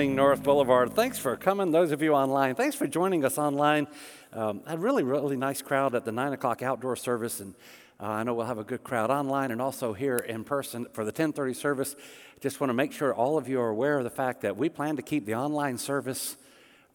Morning, North Boulevard. Thanks for coming. Those of you online, thanks for joining us online. Um, a really, really nice crowd at the 9 o'clock outdoor service, and uh, I know we'll have a good crowd online and also here in person for the 1030 service. Just want to make sure all of you are aware of the fact that we plan to keep the online service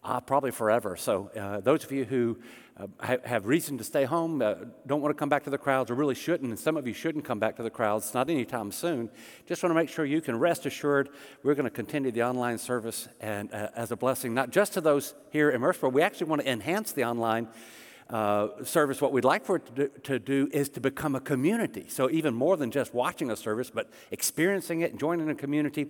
uh, probably forever. So, uh, those of you who uh, ha- have reason to stay home, uh, don't want to come back to the crowds, or really shouldn't, and some of you shouldn't come back to the crowds, not anytime soon, just want to make sure you can rest assured we're going to continue the online service and uh, as a blessing, not just to those here in Murfreesboro, we actually want to enhance the online uh, service, what we'd like for it to do, to do, is to become a community. So, even more than just watching a service, but experiencing it and joining a community.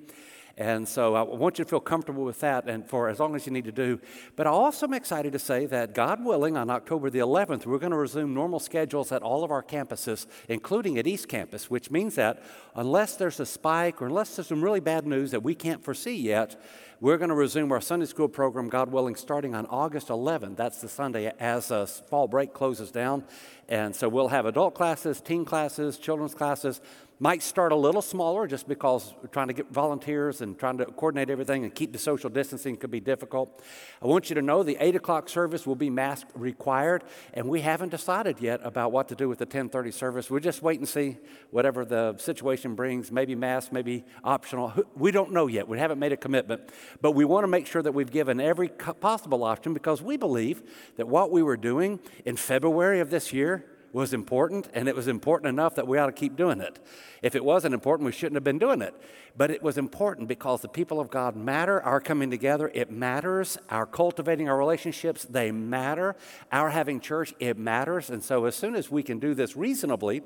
And so I want you to feel comfortable with that and for as long as you need to do. But I also am excited to say that, God willing, on October the 11th, we're going to resume normal schedules at all of our campuses, including at East Campus, which means that unless there's a spike or unless there's some really bad news that we can't foresee yet, we're going to resume our Sunday school program, God willing, starting on August 11th. That's the Sunday as uh, fall break closes down. And so we'll have adult classes, teen classes, children's classes, might start a little smaller just because trying to get volunteers and trying to coordinate everything and keep the social distancing could be difficult. I want you to know the 8 o'clock service will be mask required, and we haven't decided yet about what to do with the 1030 service. We'll just wait and see whatever the situation brings, maybe mask, maybe optional. We don't know yet. We haven't made a commitment, but we want to make sure that we've given every possible option because we believe that what we were doing in February of this year was important, and it was important enough that we ought to keep doing it. If it wasn't important, we shouldn't have been doing it. But it was important because the people of God matter. Our coming together, it matters. Our cultivating our relationships, they matter. Our having church, it matters. And so, as soon as we can do this reasonably,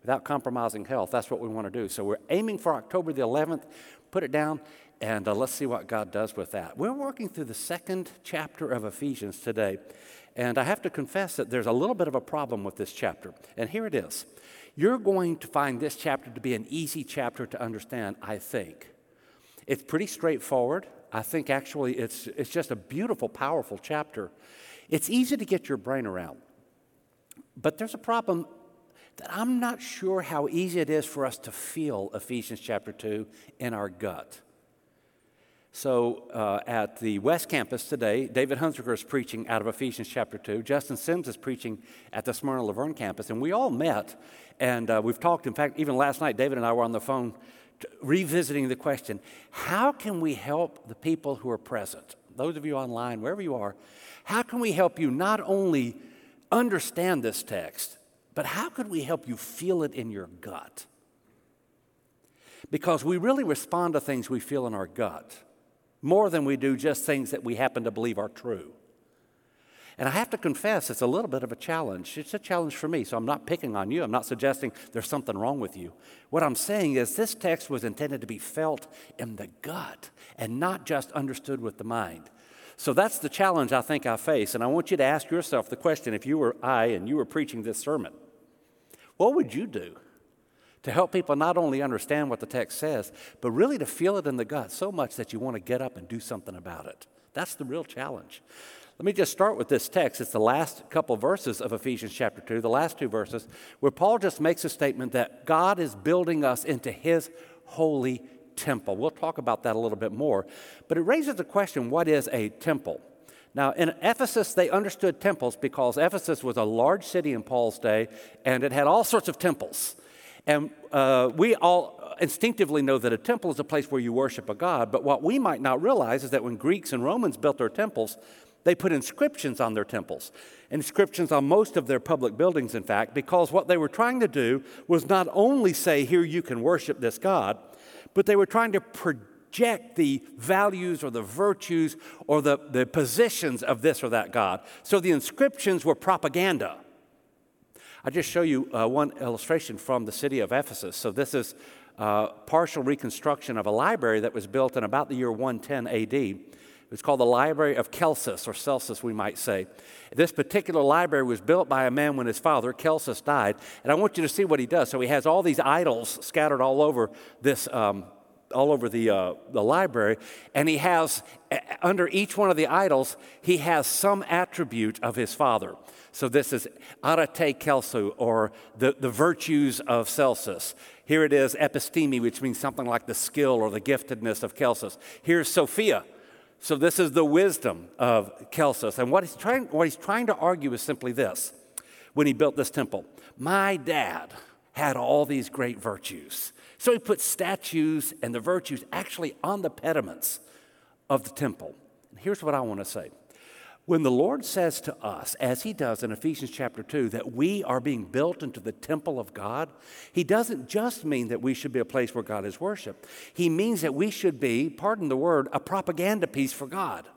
without compromising health, that's what we want to do. So, we're aiming for October the 11th. Put it down. And uh, let's see what God does with that. We're working through the second chapter of Ephesians today. And I have to confess that there's a little bit of a problem with this chapter. And here it is. You're going to find this chapter to be an easy chapter to understand, I think. It's pretty straightforward. I think actually it's, it's just a beautiful, powerful chapter. It's easy to get your brain around. But there's a problem that I'm not sure how easy it is for us to feel Ephesians chapter 2 in our gut. So uh, at the West Campus today, David Hunziker is preaching out of Ephesians chapter 2. Justin Sims is preaching at the Smyrna La Vergne campus. And we all met, and uh, we've talked. In fact, even last night, David and I were on the phone t- revisiting the question how can we help the people who are present? Those of you online, wherever you are, how can we help you not only understand this text, but how could we help you feel it in your gut? Because we really respond to things we feel in our gut more than we do just things that we happen to believe are true. And I have to confess, it's a little bit of a challenge. It's a challenge for me, so I'm not picking on you. I'm not suggesting there's something wrong with you. What I'm saying is, this text was intended to be felt in the gut and not just understood with the mind. So that's the challenge I think I face. And I want you to ask yourself the question if you were I and you were preaching this sermon, what would you do? To help people not only understand what the text says, but really to feel it in the gut so much that you want to get up and do something about it. That's the real challenge. Let me just start with this text. It's the last couple verses of Ephesians chapter 2, the last two verses, where Paul just makes a statement that God is building us into his holy temple. We'll talk about that a little bit more. But it raises the question what is a temple? Now, in Ephesus, they understood temples because Ephesus was a large city in Paul's day and it had all sorts of temples. And uh, we all instinctively know that a temple is a place where you worship a god, but what we might not realize is that when Greeks and Romans built their temples, they put inscriptions on their temples, inscriptions on most of their public buildings, in fact, because what they were trying to do was not only say, Here you can worship this God, but they were trying to project the values or the virtues or the, the positions of this or that God. So the inscriptions were propaganda. I'll just show you uh, one illustration from the city of Ephesus. So, this is uh, partial reconstruction of a library that was built in about the year 110 AD. It's called the Library of Celsus, or Celsus, we might say. This particular library was built by a man when his father, Celsus, died. And I want you to see what he does. So he has all these idols scattered all over this um, all over the, uh, the library, and he has, under each one of the idols, he has some attribute of his father. So this is arete kelsu, or the, the virtues of Celsus. Here it is episteme, which means something like the skill or the giftedness of Celsus. Here's Sophia. So this is the wisdom of Celsus. And what he's trying, what he's trying to argue is simply this when he built this temple. My dad had all these great virtues. So he put statues and the virtues actually on the pediments of the temple. And here's what I want to say. When the Lord says to us, as he does in Ephesians chapter 2, that we are being built into the temple of God, he doesn't just mean that we should be a place where God is worshiped. He means that we should be, pardon the word, a propaganda piece for God.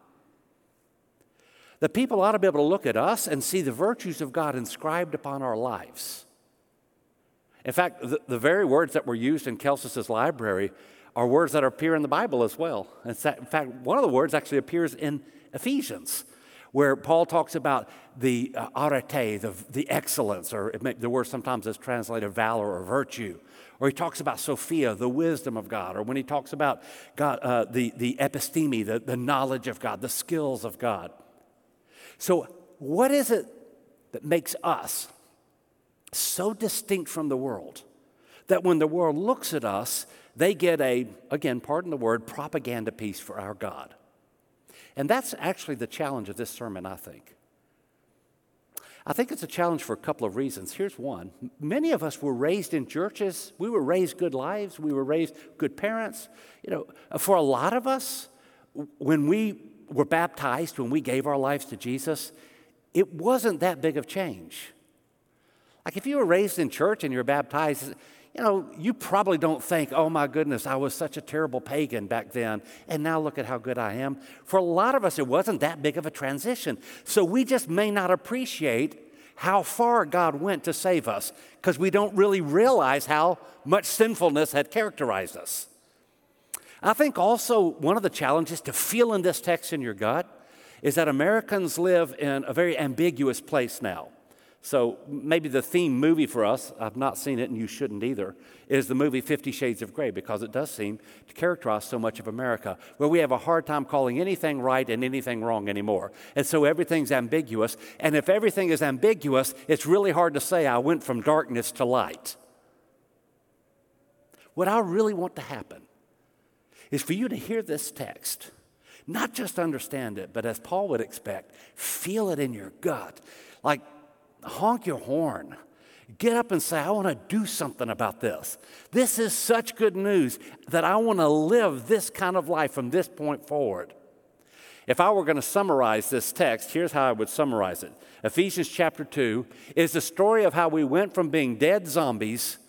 The people ought to be able to look at us and see the virtues of God inscribed upon our lives. In fact, the, the very words that were used in Celsus's library are words that appear in the Bible as well. In fact, one of the words actually appears in Ephesians, where Paul talks about the uh, arete, the, the excellence, or may, the word sometimes is translated valor or virtue. Or he talks about Sophia, the wisdom of God. Or when he talks about God, uh, the, the episteme, the, the knowledge of God, the skills of God. So, what is it that makes us so distinct from the world that when the world looks at us, they get a, again, pardon the word, propaganda piece for our God? And that's actually the challenge of this sermon, I think. I think it's a challenge for a couple of reasons. Here's one many of us were raised in churches, we were raised good lives, we were raised good parents. You know, uh, for a lot of us, when we were baptized, when we gave our lives to Jesus, it wasn't that big of change. Like if you were raised in church and you're baptized, you know, you probably don't think, oh my goodness, I was such a terrible pagan back then, and now look at how good I am. For a lot of us, it wasn't that big of a transition. So we just may not appreciate how far God went to save us because we don't really realize how much sinfulness had characterized us. I think also one of the challenges to feel in this text in your gut is that Americans live in a very ambiguous place now. So maybe the theme movie for us, I've not seen it and you shouldn't either, is the movie Fifty Shades of Grey because it does seem to characterize so much of America where we have a hard time calling anything right and anything wrong anymore. And so everything's ambiguous. And if everything is ambiguous, it's really hard to say I went from darkness to light. What I really want to happen is for you to hear this text, not just understand it, but as Paul would expect, feel it in your gut. Like, honk your horn. Get up and say, I want to do something about this. This is such good news that I want to live this kind of life from this point forward. If I were going to summarize this text, here's how I would summarize it Ephesians chapter 2 is the story of how we went from being dead zombies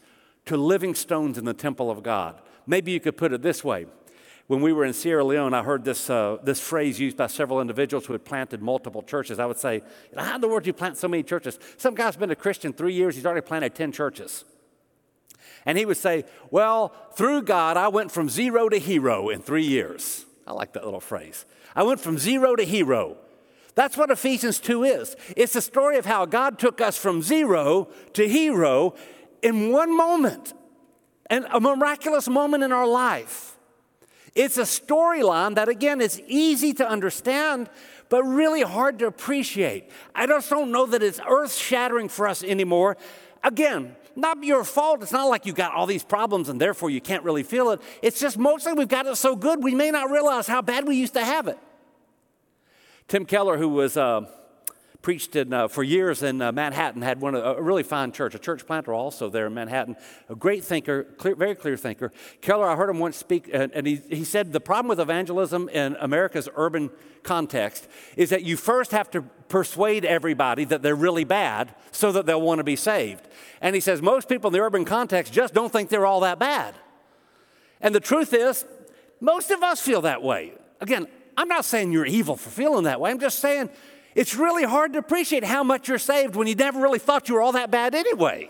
to living stones in the temple of God. Maybe you could put it this way when we were in Sierra Leone, I heard this, uh, this phrase used by several individuals who had planted multiple churches. I would say, How in the world do you plant so many churches? Some guy's been a Christian three years, he's already planted 10 churches. And he would say, Well, through God, I went from zero to hero in three years. I like that little phrase. I went from zero to hero. That's what Ephesians 2 is. It's the story of how God took us from zero to hero in one moment, and a miraculous moment in our life. It's a storyline that, again, is easy to understand, but really hard to appreciate. I just don't know that it's earth shattering for us anymore. Again, not your fault. It's not like you got all these problems and therefore you can't really feel it. It's just mostly we've got it so good we may not realize how bad we used to have it. Tim Keller, who was uh, preached in, uh, for years in uh, Manhattan, had one a really fine church, a church planter also there in Manhattan, a great thinker, clear, very clear thinker. Keller, I heard him once speak, and, and he, he said the problem with evangelism in America's urban context is that you first have to persuade everybody that they're really bad so that they'll want to be saved. And he says most people in the urban context just don't think they're all that bad. And the truth is, most of us feel that way. Again, I'm not saying you're evil for feeling that way. I'm just saying it's really hard to appreciate how much you're saved when you never really thought you were all that bad anyway.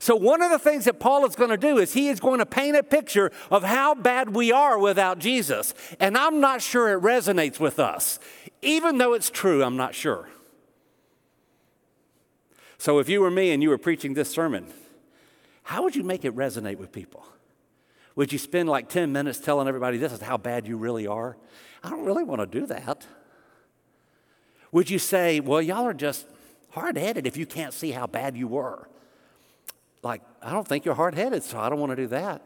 So, one of the things that Paul is going to do is he is going to paint a picture of how bad we are without Jesus. And I'm not sure it resonates with us. Even though it's true, I'm not sure. So, if you were me and you were preaching this sermon, how would you make it resonate with people? Would you spend like 10 minutes telling everybody this is how bad you really are? I don't really want to do that. Would you say, well, y'all are just hard headed if you can't see how bad you were? Like, I don't think you're hard headed, so I don't want to do that.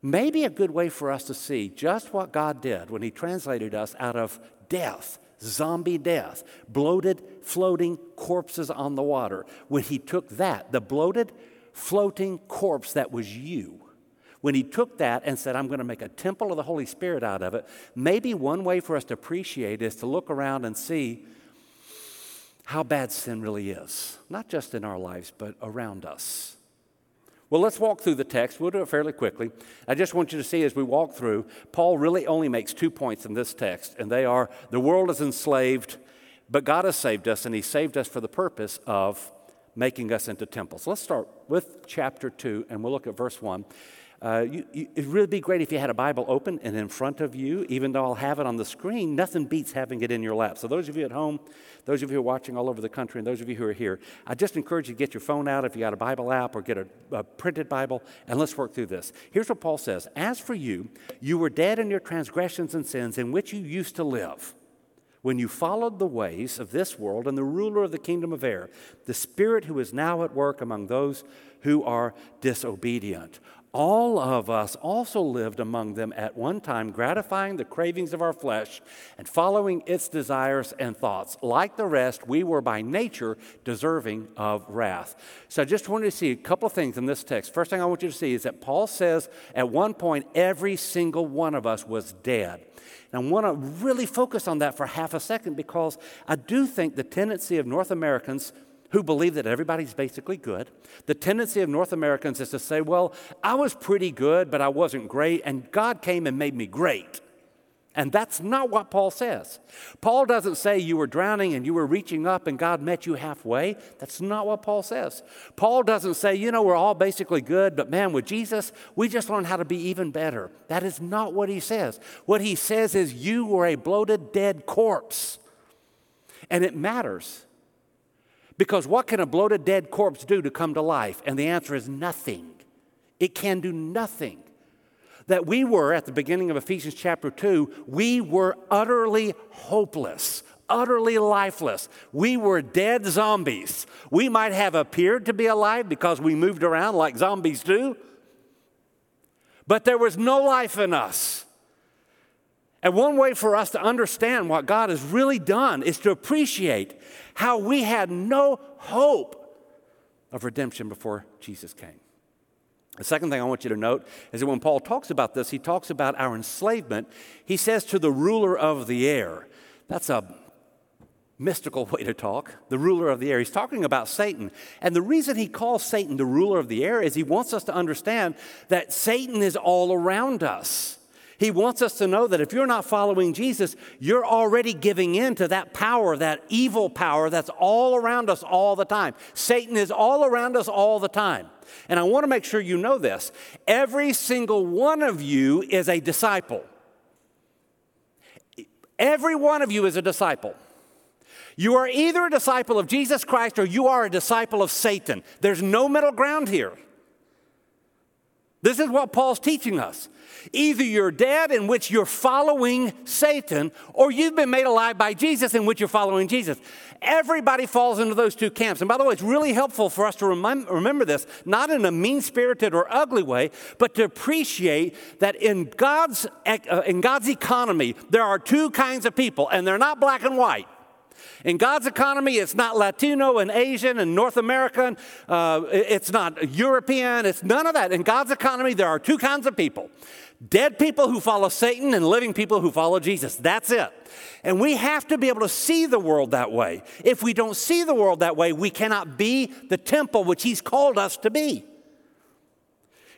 Maybe a good way for us to see just what God did when He translated us out of death, zombie death, bloated, floating corpses on the water. When He took that, the bloated, floating corpse that was you, when He took that and said, I'm going to make a temple of the Holy Spirit out of it, maybe one way for us to appreciate is to look around and see how bad sin really is, not just in our lives, but around us. Well, let's walk through the text. We'll do it fairly quickly. I just want you to see as we walk through, Paul really only makes two points in this text, and they are the world is enslaved, but God has saved us, and He saved us for the purpose of making us into temples. Let's start with chapter 2, and we'll look at verse 1. Uh, you, you, it'd really be great if you had a Bible open and in front of you, even though I'll have it on the screen. Nothing beats having it in your lap. So, those of you at home, those of you who are watching all over the country, and those of you who are here, I just encourage you to get your phone out if you got a Bible app or get a, a printed Bible, and let's work through this. Here's what Paul says As for you, you were dead in your transgressions and sins in which you used to live when you followed the ways of this world and the ruler of the kingdom of air, the spirit who is now at work among those who are disobedient all of us also lived among them at one time, gratifying the cravings of our flesh and following its desires and thoughts. Like the rest, we were by nature deserving of wrath. So I just wanted to see a couple of things in this text. First thing I want you to see is that Paul says at one point, every single one of us was dead. And I want to really focus on that for half a second because I do think the tendency of North Americans who believe that everybody's basically good. The tendency of North Americans is to say, well, I was pretty good, but I wasn't great, and God came and made me great. And that's not what Paul says. Paul doesn't say you were drowning and you were reaching up and God met you halfway. That's not what Paul says. Paul doesn't say, you know, we're all basically good, but man, with Jesus, we just learned how to be even better. That is not what he says. What he says is, you were a bloated, dead corpse. And it matters because what can a bloated dead corpse do to come to life? And the answer is nothing. It can do nothing. That we were, at the beginning of Ephesians chapter 2, we were utterly hopeless, utterly lifeless. We were dead zombies. We might have appeared to be alive because we moved around like zombies do, but there was no life in us. And one way for us to understand what God has really done is to appreciate how we had no hope of redemption before Jesus came. The second thing I want you to note is that when Paul talks about this, he talks about our enslavement. He says to the ruler of the air. That's a mystical way to talk, the ruler of the air. He's talking about Satan. And the reason he calls Satan the ruler of the air is he wants us to understand that Satan is all around us. He wants us to know that if you're not following Jesus, you're already giving in to that power, that evil power that's all around us all the time. Satan is all around us all the time. And I want to make sure you know this. Every single one of you is a disciple. Every one of you is a disciple. You are either a disciple of Jesus Christ or you are a disciple of Satan. There's no middle ground here. This is what Paul's teaching us. Either you're dead, in which you're following Satan, or you've been made alive by Jesus, in which you're following Jesus. Everybody falls into those two camps. And by the way, it's really helpful for us to remember this, not in a mean spirited or ugly way, but to appreciate that in God's, uh, in God's economy, there are two kinds of people, and they're not black and white. In God's economy, it's not Latino and Asian and North American, uh, it's not European, it's none of that. In God's economy, there are two kinds of people dead people who follow Satan and living people who follow Jesus. That's it. And we have to be able to see the world that way. If we don't see the world that way, we cannot be the temple which He's called us to be.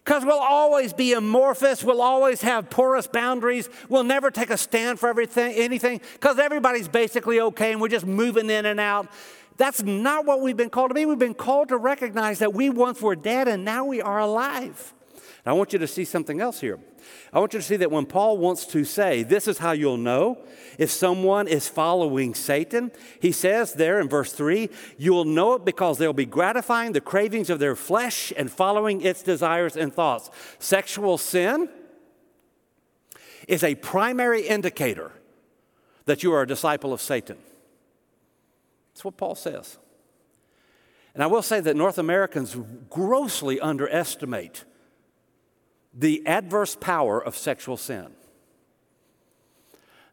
Because we'll always be amorphous, we'll always have porous boundaries, we'll never take a stand for everything, anything, because everybody's basically okay and we're just moving in and out. That's not what we've been called to be. We've been called to recognize that we once were dead and now we are alive. I want you to see something else here. I want you to see that when Paul wants to say, This is how you'll know if someone is following Satan, he says there in verse 3, You will know it because they'll be gratifying the cravings of their flesh and following its desires and thoughts. Sexual sin is a primary indicator that you are a disciple of Satan. That's what Paul says. And I will say that North Americans grossly underestimate the adverse power of sexual sin.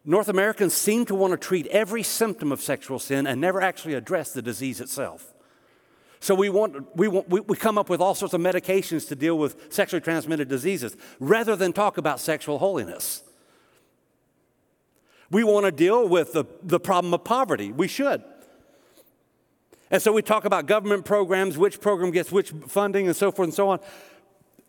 North Americans seem to want to treat every symptom of sexual sin and never actually address the disease itself. So we, want, we, want, we, come up with all sorts of medications to deal with sexually transmitted diseases rather than talk about sexual holiness. We want to deal with the, the problem of poverty. We should. And so we talk about government programs, which program gets which funding, and so forth and so on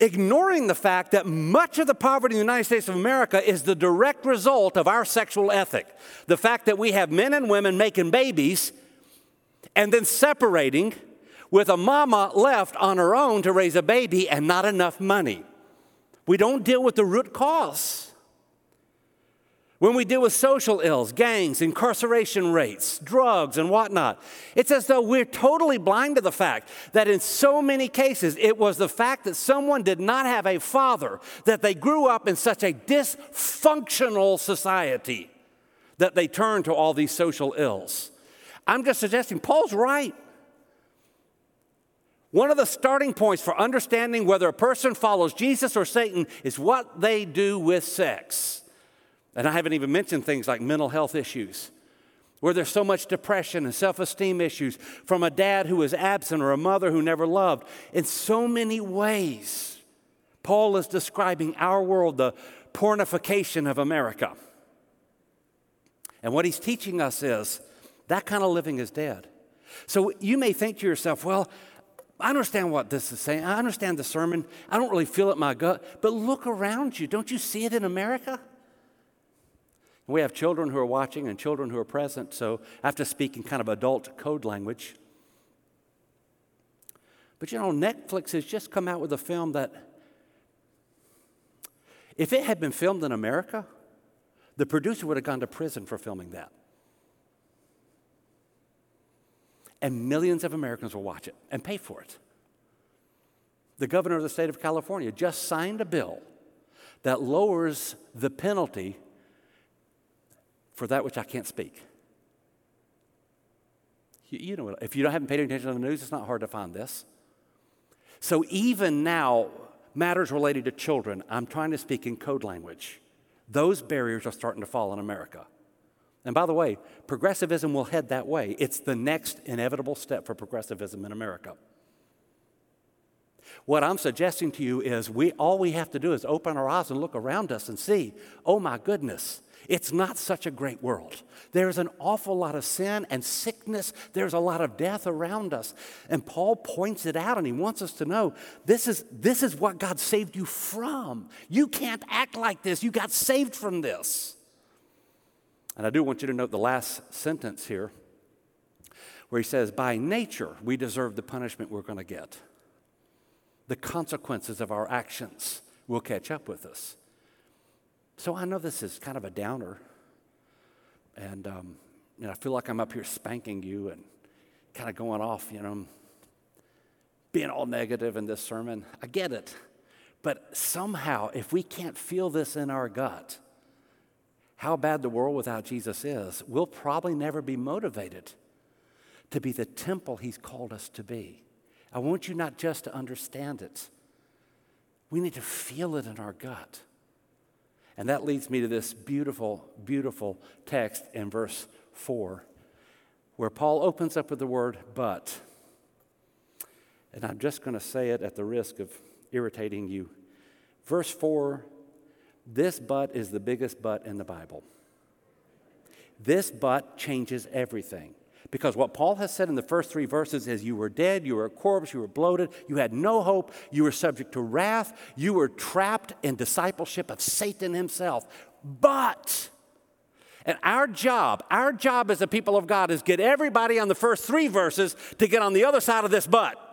ignoring the fact that much of the poverty in the United States of America is the direct result of our sexual ethic. The fact that we have men and women making babies and then separating with a mama left on her own to raise a baby and not enough money. We don't deal with the root cause. When we deal with social ills, gangs, incarceration rates, drugs, and whatnot, it's as though we're totally blind to the fact that in so many cases it was the fact that someone did not have a father, that they grew up in such a dysfunctional society that they turned to all these social ills. I'm just suggesting Paul's right. One of the starting points for understanding whether a person follows Jesus or Satan is what they do with sex. And I haven't even mentioned things like mental health issues, where there's so much depression and self esteem issues from a dad who was absent or a mother who never loved. In so many ways, Paul is describing our world, the pornification of America. And what he's teaching us is that kind of living is dead. So you may think to yourself, well, I understand what this is saying. I understand the sermon. I don't really feel it in my gut. But look around you. Don't you see it in America? We have children who are watching and children who are present, so I have to speak in kind of adult code language. But you know, Netflix has just come out with a film that, if it had been filmed in America, the producer would have gone to prison for filming that. And millions of Americans will watch it and pay for it. The governor of the state of California just signed a bill that lowers the penalty for that which I can't speak. You, you know, if you don't haven't paid attention to the news, it's not hard to find this. So even now, matters related to children, I'm trying to speak in code language. Those barriers are starting to fall in America. And by the way, progressivism will head that way. It's the next inevitable step for progressivism in America. What I'm suggesting to you is we all we have to do is open our eyes and look around us and see, oh my goodness, it's not such a great world. There's an awful lot of sin and sickness. There's a lot of death around us. And Paul points it out and he wants us to know this is, this is what God saved you from. You can't act like this. You got saved from this. And I do want you to note the last sentence here where he says, By nature, we deserve the punishment we're going to get. The consequences of our actions will catch up with us. So I know this is kind of a downer. And um, I feel like I'm up here spanking you and kind of going off, you know, being all negative in this sermon. I get it. But somehow, if we can't feel this in our gut, how bad the world without Jesus is, we'll probably never be motivated to be the temple He's called us to be. I want you not just to understand it, we need to feel it in our gut. And that leads me to this beautiful, beautiful text in verse 4, where Paul opens up with the word but. And I'm just going to say it at the risk of irritating you. Verse 4 this but is the biggest but in the Bible. This but changes everything. Because what Paul has said in the first three verses is you were dead, you were a corpse, you were bloated, you had no hope, you were subject to wrath, you were trapped in discipleship of Satan himself. But, and our job, our job as a people of God is get everybody on the first three verses to get on the other side of this but.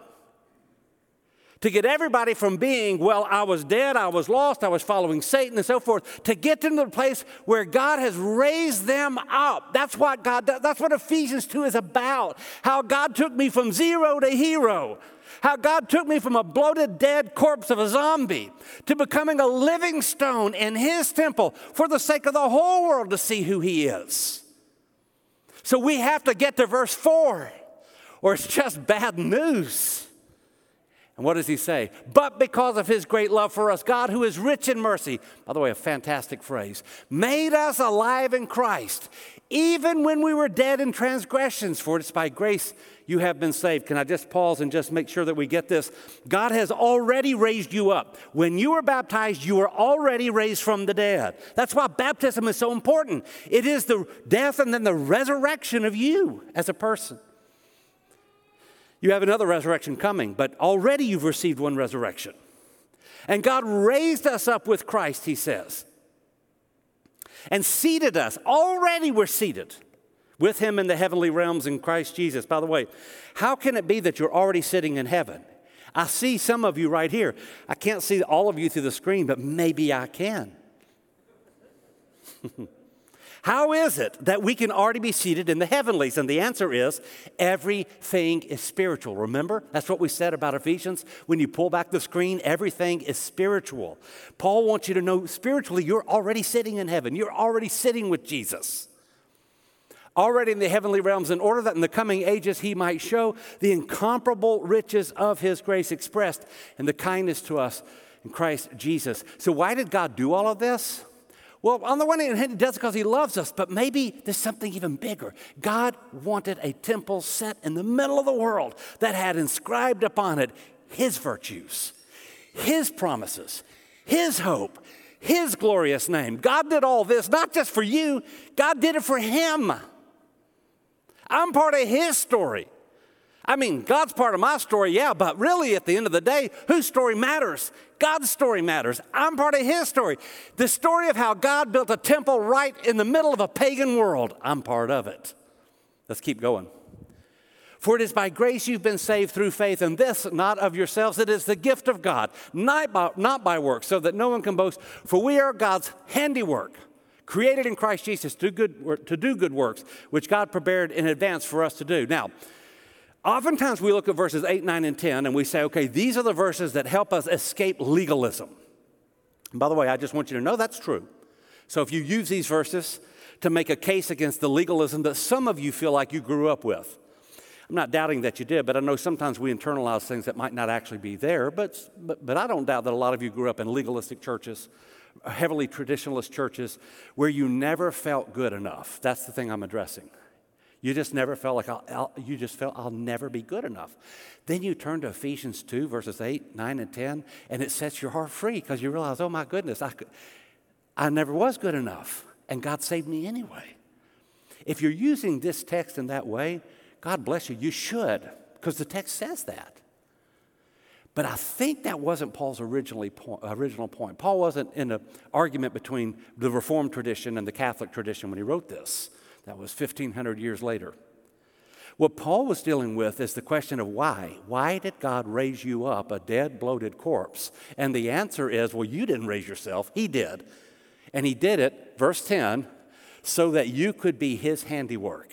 To get everybody from being, well, I was dead, I was lost, I was following Satan, and so forth, to get them to the place where God has raised them up. That's what God That's what Ephesians 2 is about. How God took me from zero to hero. How God took me from a bloated, dead corpse of a zombie to becoming a living stone in His temple for the sake of the whole world to see who He is. So we have to get to verse 4, or it's just bad news. And what does he say? But because of his great love for us, God, who is rich in mercy, by the way, a fantastic phrase, made us alive in Christ, even when we were dead in transgressions, for it's by grace you have been saved. Can I just pause and just make sure that we get this? God has already raised you up. When you were baptized, you were already raised from the dead. That's why baptism is so important. It is the death and then the resurrection of you as a person. You have another resurrection coming, but already you've received one resurrection. And God raised us up with Christ, he says, and seated us. Already we're seated with him in the heavenly realms in Christ Jesus. By the way, how can it be that you're already sitting in heaven? I see some of you right here. I can't see all of you through the screen, but maybe I can. How is it that we can already be seated in the heavenlies? And the answer is everything is spiritual. Remember? That's what we said about Ephesians. When you pull back the screen, everything is spiritual. Paul wants you to know spiritually, you're already sitting in heaven, you're already sitting with Jesus. Already in the heavenly realms, in order that in the coming ages he might show the incomparable riches of his grace expressed in the kindness to us in Christ Jesus. So, why did God do all of this? Well, on the one hand, he does it because he loves us, but maybe there's something even bigger. God wanted a temple set in the middle of the world that had inscribed upon it his virtues, his promises, his hope, his glorious name. God did all this not just for you, God did it for him. I'm part of his story. I mean, God's part of my story, yeah, but really at the end of the day, whose story matters? God's story matters. I'm part of His story. The story of how God built a temple right in the middle of a pagan world, I'm part of it. Let's keep going. For it is by grace you've been saved through faith, and this not of yourselves, it is the gift of God, not by, not by works, so that no one can boast. For we are God's handiwork, created in Christ Jesus to, good, to do good works, which God prepared in advance for us to do. Now, Oftentimes we look at verses 8, 9, and 10 and we say, okay, these are the verses that help us escape legalism. And by the way, I just want you to know that's true. So if you use these verses to make a case against the legalism that some of you feel like you grew up with, I'm not doubting that you did, but I know sometimes we internalize things that might not actually be there. But, but, but I don't doubt that a lot of you grew up in legalistic churches, heavily traditionalist churches, where you never felt good enough. That's the thing I'm addressing. You just never felt like, I'll, I'll, you just felt, I'll never be good enough. Then you turn to Ephesians 2, verses 8, 9, and 10, and it sets your heart free because you realize, oh my goodness, I, I never was good enough, and God saved me anyway. If you're using this text in that way, God bless you, you should, because the text says that. But I think that wasn't Paul's originally point, original point. Paul wasn't in an argument between the Reformed tradition and the Catholic tradition when he wrote this. That was 1,500 years later. What Paul was dealing with is the question of why. Why did God raise you up, a dead, bloated corpse? And the answer is well, you didn't raise yourself, He did. And He did it, verse 10, so that you could be His handiwork.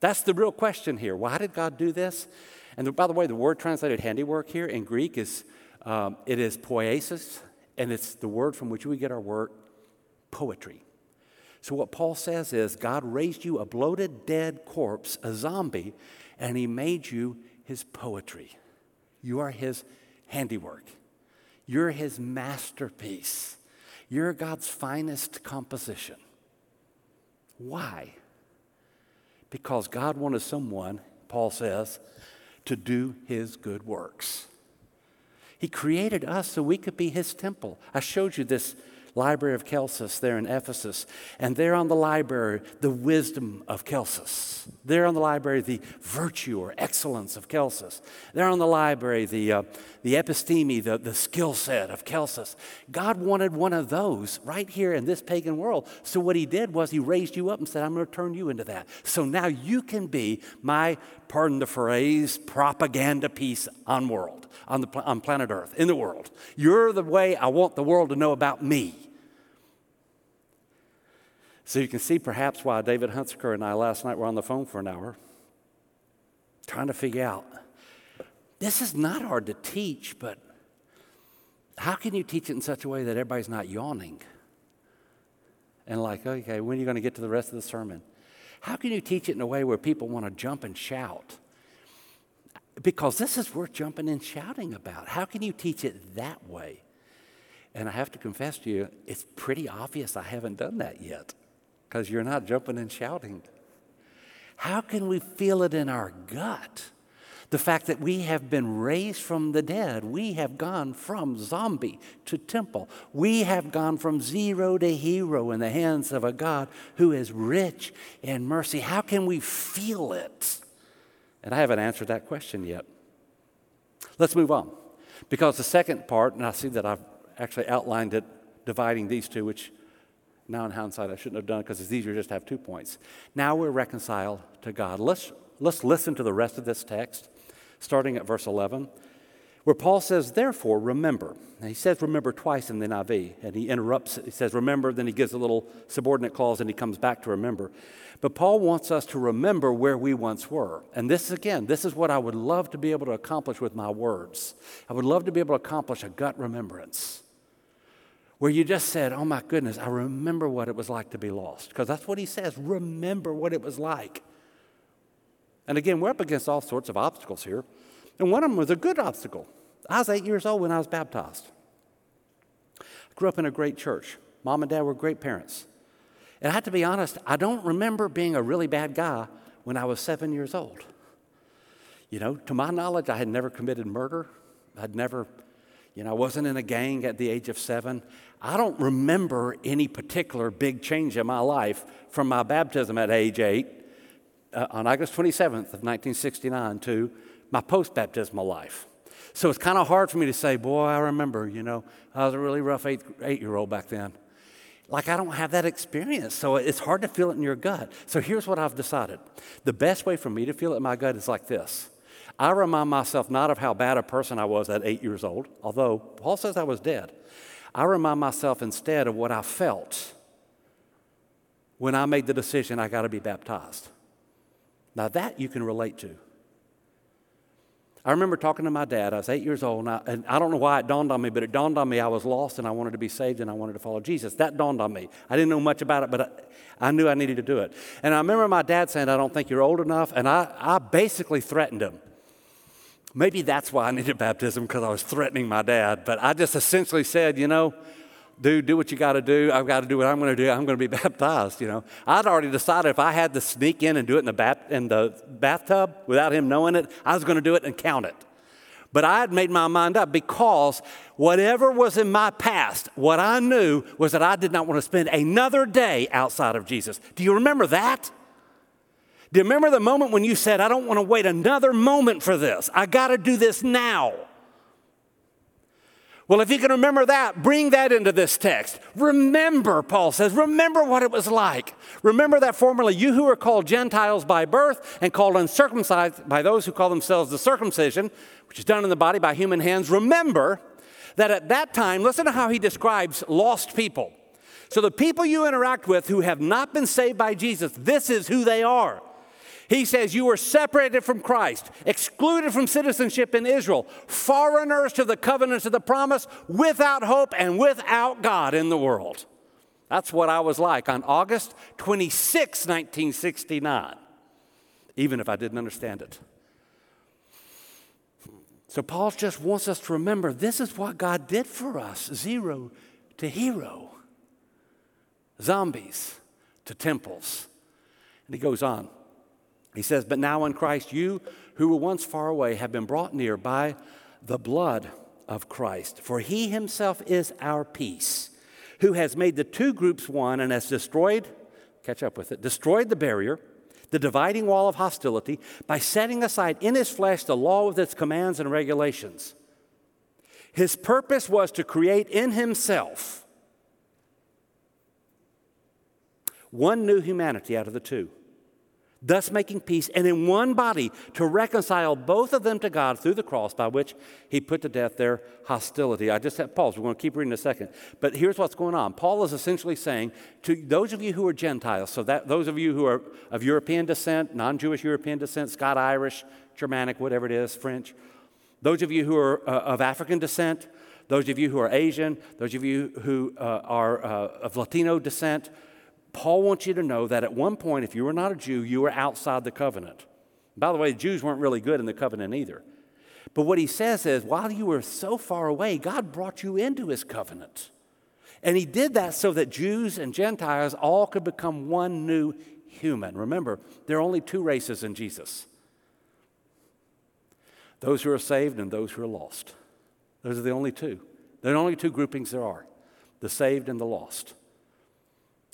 That's the real question here. Why did God do this? And by the way, the word translated handiwork here in Greek is um, it is poiesis, and it's the word from which we get our word poetry. So, what Paul says is God raised you a bloated, dead corpse, a zombie, and he made you his poetry. You are his handiwork. You're his masterpiece. You're God's finest composition. Why? Because God wanted someone, Paul says, to do his good works. He created us so we could be his temple. I showed you this Library of Celsus there in Ephesus. And there on the library, the wisdom of Celsus. There on the library, the virtue or excellence of Celsus. There on the library, the, uh, the episteme, the, the skill set of Celsus. God wanted one of those right here in this pagan world. So what he did was he raised you up and said, I'm going to turn you into that. So now you can be my, pardon the phrase, propaganda piece on world, on, the, on planet Earth, in the world. You're the way I want the world to know about me. So you can see perhaps why David Hunsaker and I last night were on the phone for an hour trying to figure out this is not hard to teach, but how can you teach it in such a way that everybody's not yawning? And like, okay, when are you going to get to the rest of the sermon? How can you teach it in a way where people want to jump and shout? Because this is worth jumping and shouting about. How can you teach it that way? And I have to confess to you, it's pretty obvious I haven't done that yet because you're not jumping and shouting. How can we feel it in our gut? The fact that we have been raised from the dead. We have gone from zombie to temple. We have gone from zero to hero in the hands of a God who is rich in mercy. How can we feel it? And I haven't answered that question yet. Let's move on. Because the second part, and I see that I've actually outlined it, dividing these two, which now, in hindsight, I shouldn't have done it because it's easier just to have two points. Now we're reconciled to God. Let's, let's listen to the rest of this text, starting at verse 11, where Paul says, Therefore, remember. He says remember twice in the NIV, and he interrupts. He says remember, then he gives a little subordinate clause, and he comes back to remember. But Paul wants us to remember where we once were. And this, again, this is what I would love to be able to accomplish with my words. I would love to be able to accomplish a gut remembrance where you just said, Oh my goodness, I remember what it was like to be lost. Because that's what he says remember what it was like. And again, we're up against all sorts of obstacles here. And one of them was a good obstacle. I was eight years old when I was baptized. I grew up in a great church. Mom and dad were great parents. And I have to be honest, I don't remember being a really bad guy when I was seven years old. You know, to my knowledge, I had never committed murder. I'd never you know, I wasn't in a gang at the age of seven. I don't remember any particular big change in my life from my baptism at age eight uh, on August 27th of 1969 to my post baptismal life. So it's kind of hard for me to say, boy, I remember, you know, I was a really rough eight, eight year old back then. Like, I don't have that experience, so it's hard to feel it in your gut. So here's what I've decided the best way for me to feel it in my gut is like this I remind myself not of how bad a person I was at eight years old, although Paul says I was dead. I remind myself instead of what I felt when I made the decision I got to be baptized. Now, that you can relate to. I remember talking to my dad. I was eight years old, and I, and I, don't know why it dawned on me, but it dawned on me I was lost and I wanted to be saved and I wanted to follow Jesus. That dawned on me. I didn't know much about it, but I, I knew I needed to do it. And I remember my dad saying, I don't think you're old enough, and I, I basically threatened him. Maybe that's why I needed baptism because I was threatening my dad. But I just essentially said, you know, dude, do what you got to do. I've got to do what I'm going to do. I'm going to be baptized. You know, I'd already decided if I had to sneak in and do it in the, bat- in the bathtub without him knowing it, I was going to do it and count it. But I had made my mind up because whatever was in my past, what I knew was that I did not want to spend another day outside of Jesus. Do you remember that? Do you remember the moment when you said, I don't want to wait another moment for this? I got to do this now. Well, if you can remember that, bring that into this text. Remember, Paul says, remember what it was like. Remember that formerly you who were called Gentiles by birth and called uncircumcised by those who call themselves the circumcision, which is done in the body by human hands. Remember that at that time, listen to how he describes lost people. So, the people you interact with who have not been saved by Jesus, this is who they are. He says, You were separated from Christ, excluded from citizenship in Israel, foreigners to the covenants of the promise, without hope and without God in the world. That's what I was like on August 26, 1969, even if I didn't understand it. So, Paul just wants us to remember this is what God did for us zero to hero, zombies to temples. And he goes on. He says, But now in Christ, you who were once far away have been brought near by the blood of Christ. For he himself is our peace, who has made the two groups one and has destroyed, catch up with it, destroyed the barrier, the dividing wall of hostility, by setting aside in his flesh the law with its commands and regulations. His purpose was to create in himself one new humanity out of the two thus making peace, and in one body to reconcile both of them to God through the cross by which he put to death their hostility. I just had pause. We're going to keep reading in a second. But here's what's going on. Paul is essentially saying to those of you who are Gentiles, so that those of you who are of European descent, non-Jewish European descent, Scott Irish, Germanic, whatever it is, French, those of you who are uh, of African descent, those of you who are Asian, those of you who uh, are uh, of Latino descent, Paul wants you to know that at one point, if you were not a Jew, you were outside the covenant. By the way, the Jews weren't really good in the covenant either. But what he says is, while you were so far away, God brought you into his covenant. And he did that so that Jews and Gentiles all could become one new human. Remember, there are only two races in Jesus those who are saved and those who are lost. Those are the only two. There are only two groupings there are the saved and the lost.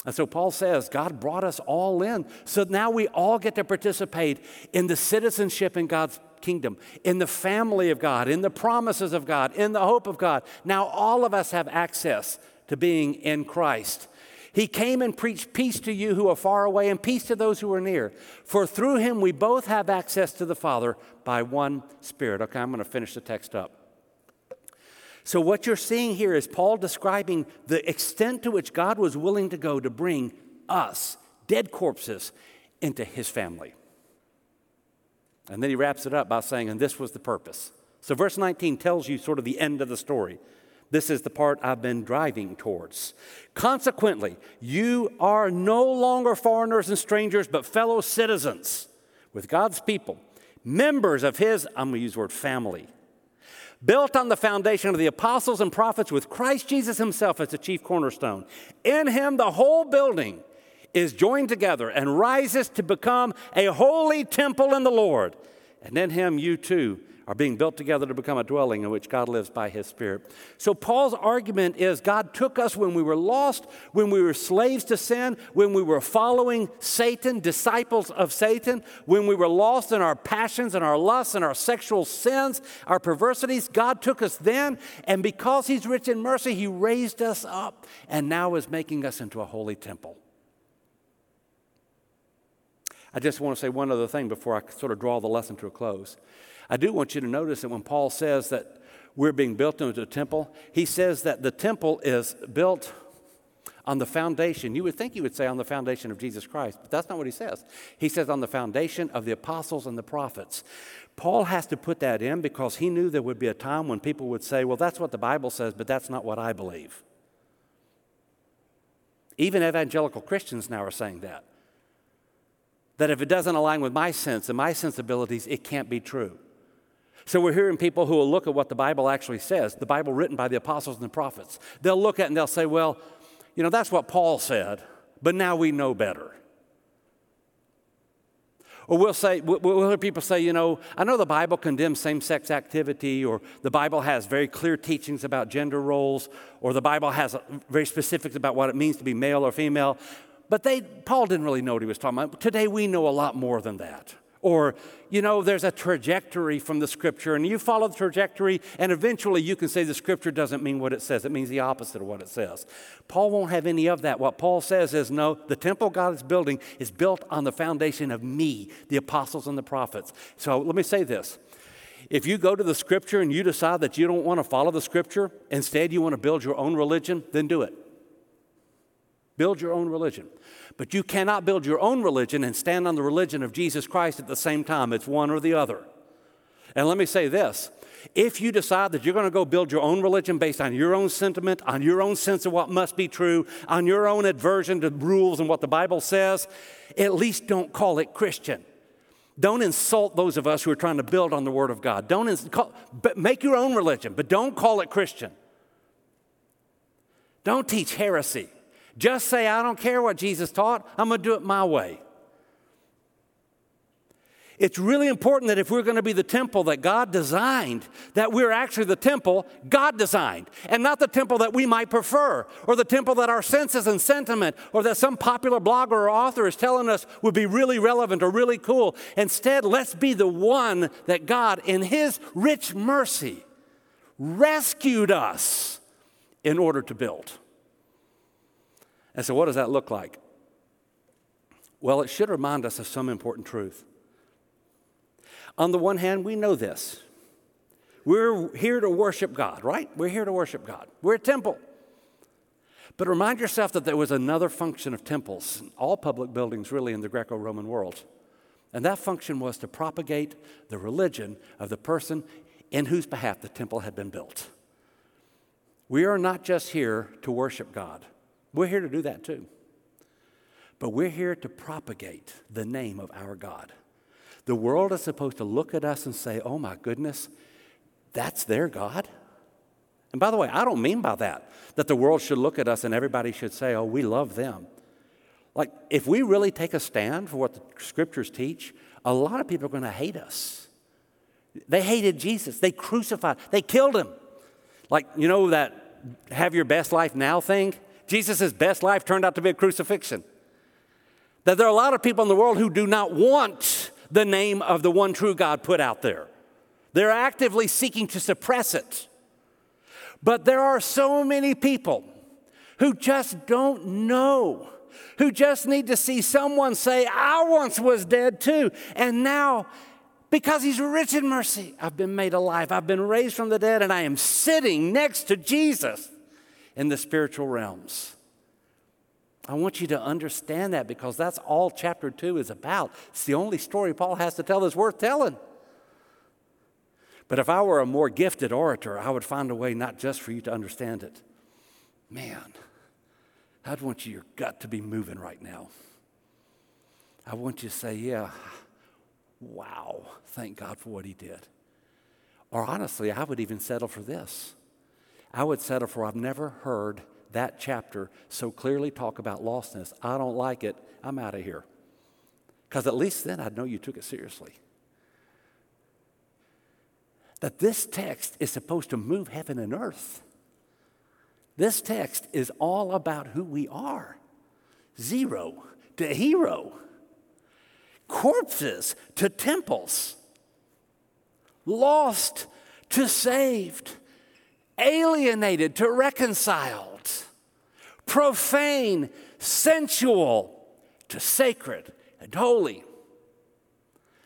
And so Paul says, God brought us all in. So now we all get to participate in the citizenship in God's kingdom, in the family of God, in the promises of God, in the hope of God. Now all of us have access to being in Christ. He came and preached peace to you who are far away and peace to those who are near. For through him we both have access to the Father by one Spirit. Okay, I'm going to finish the text up. So, what you're seeing here is Paul describing the extent to which God was willing to go to bring us, dead corpses, into his family. And then he wraps it up by saying, and this was the purpose. So, verse 19 tells you sort of the end of the story. This is the part I've been driving towards. Consequently, you are no longer foreigners and strangers, but fellow citizens with God's people, members of his, I'm going to use the word family built on the foundation of the apostles and prophets with Christ Jesus himself as the chief cornerstone. In him, the whole building is joined together and rises to become a holy temple in the Lord. And in him, you too are being built together to become a dwelling in which God lives by his Spirit. So, Paul's argument is God took us when we were lost, when we were slaves to sin, when we were following Satan, disciples of Satan, when we were lost in our passions and our lusts and our sexual sins, our perversities. God took us then, and because he's rich in mercy, he raised us up and now is making us into a holy temple. I just want to say one other thing before I sort of draw the lesson to a close. I do want you to notice that when Paul says that we're being built into a temple, he says that the temple is built on the foundation. You would think he would say on the foundation of Jesus Christ, but that's not what he says. He says on the foundation of the apostles and the prophets. Paul has to put that in because he knew there would be a time when people would say, well, that's what the Bible says, but that's not what I believe. Even evangelical Christians now are saying that. That if it doesn't align with my sense and my sensibilities, it can't be true. So we're hearing people who will look at what the Bible actually says, the Bible written by the apostles and the prophets. They'll look at it and they'll say, well, you know, that's what Paul said, but now we know better. Or we'll say, we'll hear people say, you know, I know the Bible condemns same sex activity, or the Bible has very clear teachings about gender roles, or the Bible has uh, very specifics about what it means to be male or female. But they, Paul didn't really know what he was talking about. Today we know a lot more than that. Or, you know, there's a trajectory from the scripture, and you follow the trajectory, and eventually you can say the scripture doesn't mean what it says. It means the opposite of what it says. Paul won't have any of that. What Paul says is no, the temple God is building is built on the foundation of me, the apostles and the prophets. So let me say this. If you go to the scripture and you decide that you don't want to follow the scripture, instead you want to build your own religion, then do it. Build your own religion. But you cannot build your own religion and stand on the religion of Jesus Christ at the same time. It's one or the other. And let me say this if you decide that you're going to go build your own religion based on your own sentiment, on your own sense of what must be true, on your own aversion to rules and what the Bible says, at least don't call it Christian. Don't insult those of us who are trying to build on the Word of God. Don't ins- call, make your own religion, but don't call it Christian. Don't teach heresy. Just say, I don't care what Jesus taught, I'm going to do it my way. It's really important that if we're going to be the temple that God designed, that we're actually the temple God designed, and not the temple that we might prefer, or the temple that our senses and sentiment, or that some popular blogger or author is telling us would be really relevant or really cool. Instead, let's be the one that God, in His rich mercy, rescued us in order to build. And so, what does that look like? Well, it should remind us of some important truth. On the one hand, we know this. We're here to worship God, right? We're here to worship God. We're a temple. But remind yourself that there was another function of temples, all public buildings really in the Greco Roman world. And that function was to propagate the religion of the person in whose behalf the temple had been built. We are not just here to worship God, we're here to do that too. But we're here to propagate the name of our God. The world is supposed to look at us and say, oh my goodness, that's their God? And by the way, I don't mean by that that the world should look at us and everybody should say, oh, we love them. Like, if we really take a stand for what the scriptures teach, a lot of people are going to hate us. They hated Jesus, they crucified, they killed him. Like, you know, that have your best life now thing? Jesus' best life turned out to be a crucifixion. That there are a lot of people in the world who do not want the name of the one true God put out there. They're actively seeking to suppress it. But there are so many people who just don't know, who just need to see someone say, I once was dead too. And now, because he's rich in mercy, I've been made alive. I've been raised from the dead, and I am sitting next to Jesus in the spiritual realms. I want you to understand that because that's all chapter 2 is about. It's the only story Paul has to tell that's worth telling. But if I were a more gifted orator, I would find a way not just for you to understand it. Man, I'd want you your gut to be moving right now. I want you to say, yeah, wow, thank God for what he did. Or honestly, I would even settle for this. I would settle for I've never heard that chapter so clearly talk about lostness. I don't like it. I'm out of here. Because at least then I'd know you took it seriously. That this text is supposed to move heaven and earth. This text is all about who we are zero to hero, corpses to temples, lost to saved, alienated to reconciled profane, sensual to sacred and holy.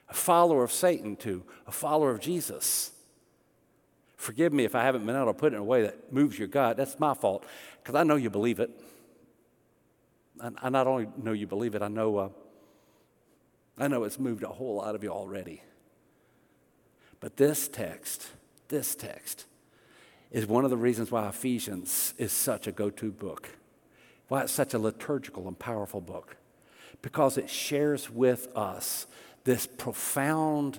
A follower of Satan to a follower of Jesus. Forgive me if I haven't been able to put it in a way that moves your gut. That's my fault because I know you believe it. I, not only know you believe it, I know, uh, I know it's moved a whole lot of you already. But this text, this text, is one of the reasons why Ephesians is such a go to book why it's such a liturgical and powerful book. Because it shares with us this profound,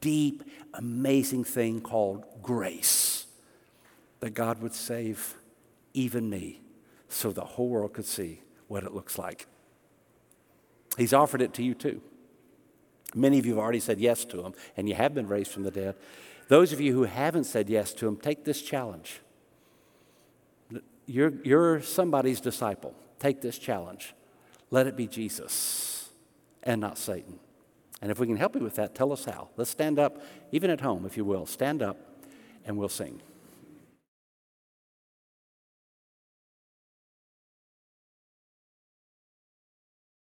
deep, amazing thing called grace. That God would save even me so the whole world could see what it looks like. He's offered it to you too. Many of you have already said yes to him, and you have been raised from the dead. Those of you who haven't said yes to him, take this challenge. You're, you're somebody's disciple. Take this challenge. Let it be Jesus and not Satan. And if we can help you with that, tell us how. Let's stand up, even at home, if you will. Stand up and we'll sing.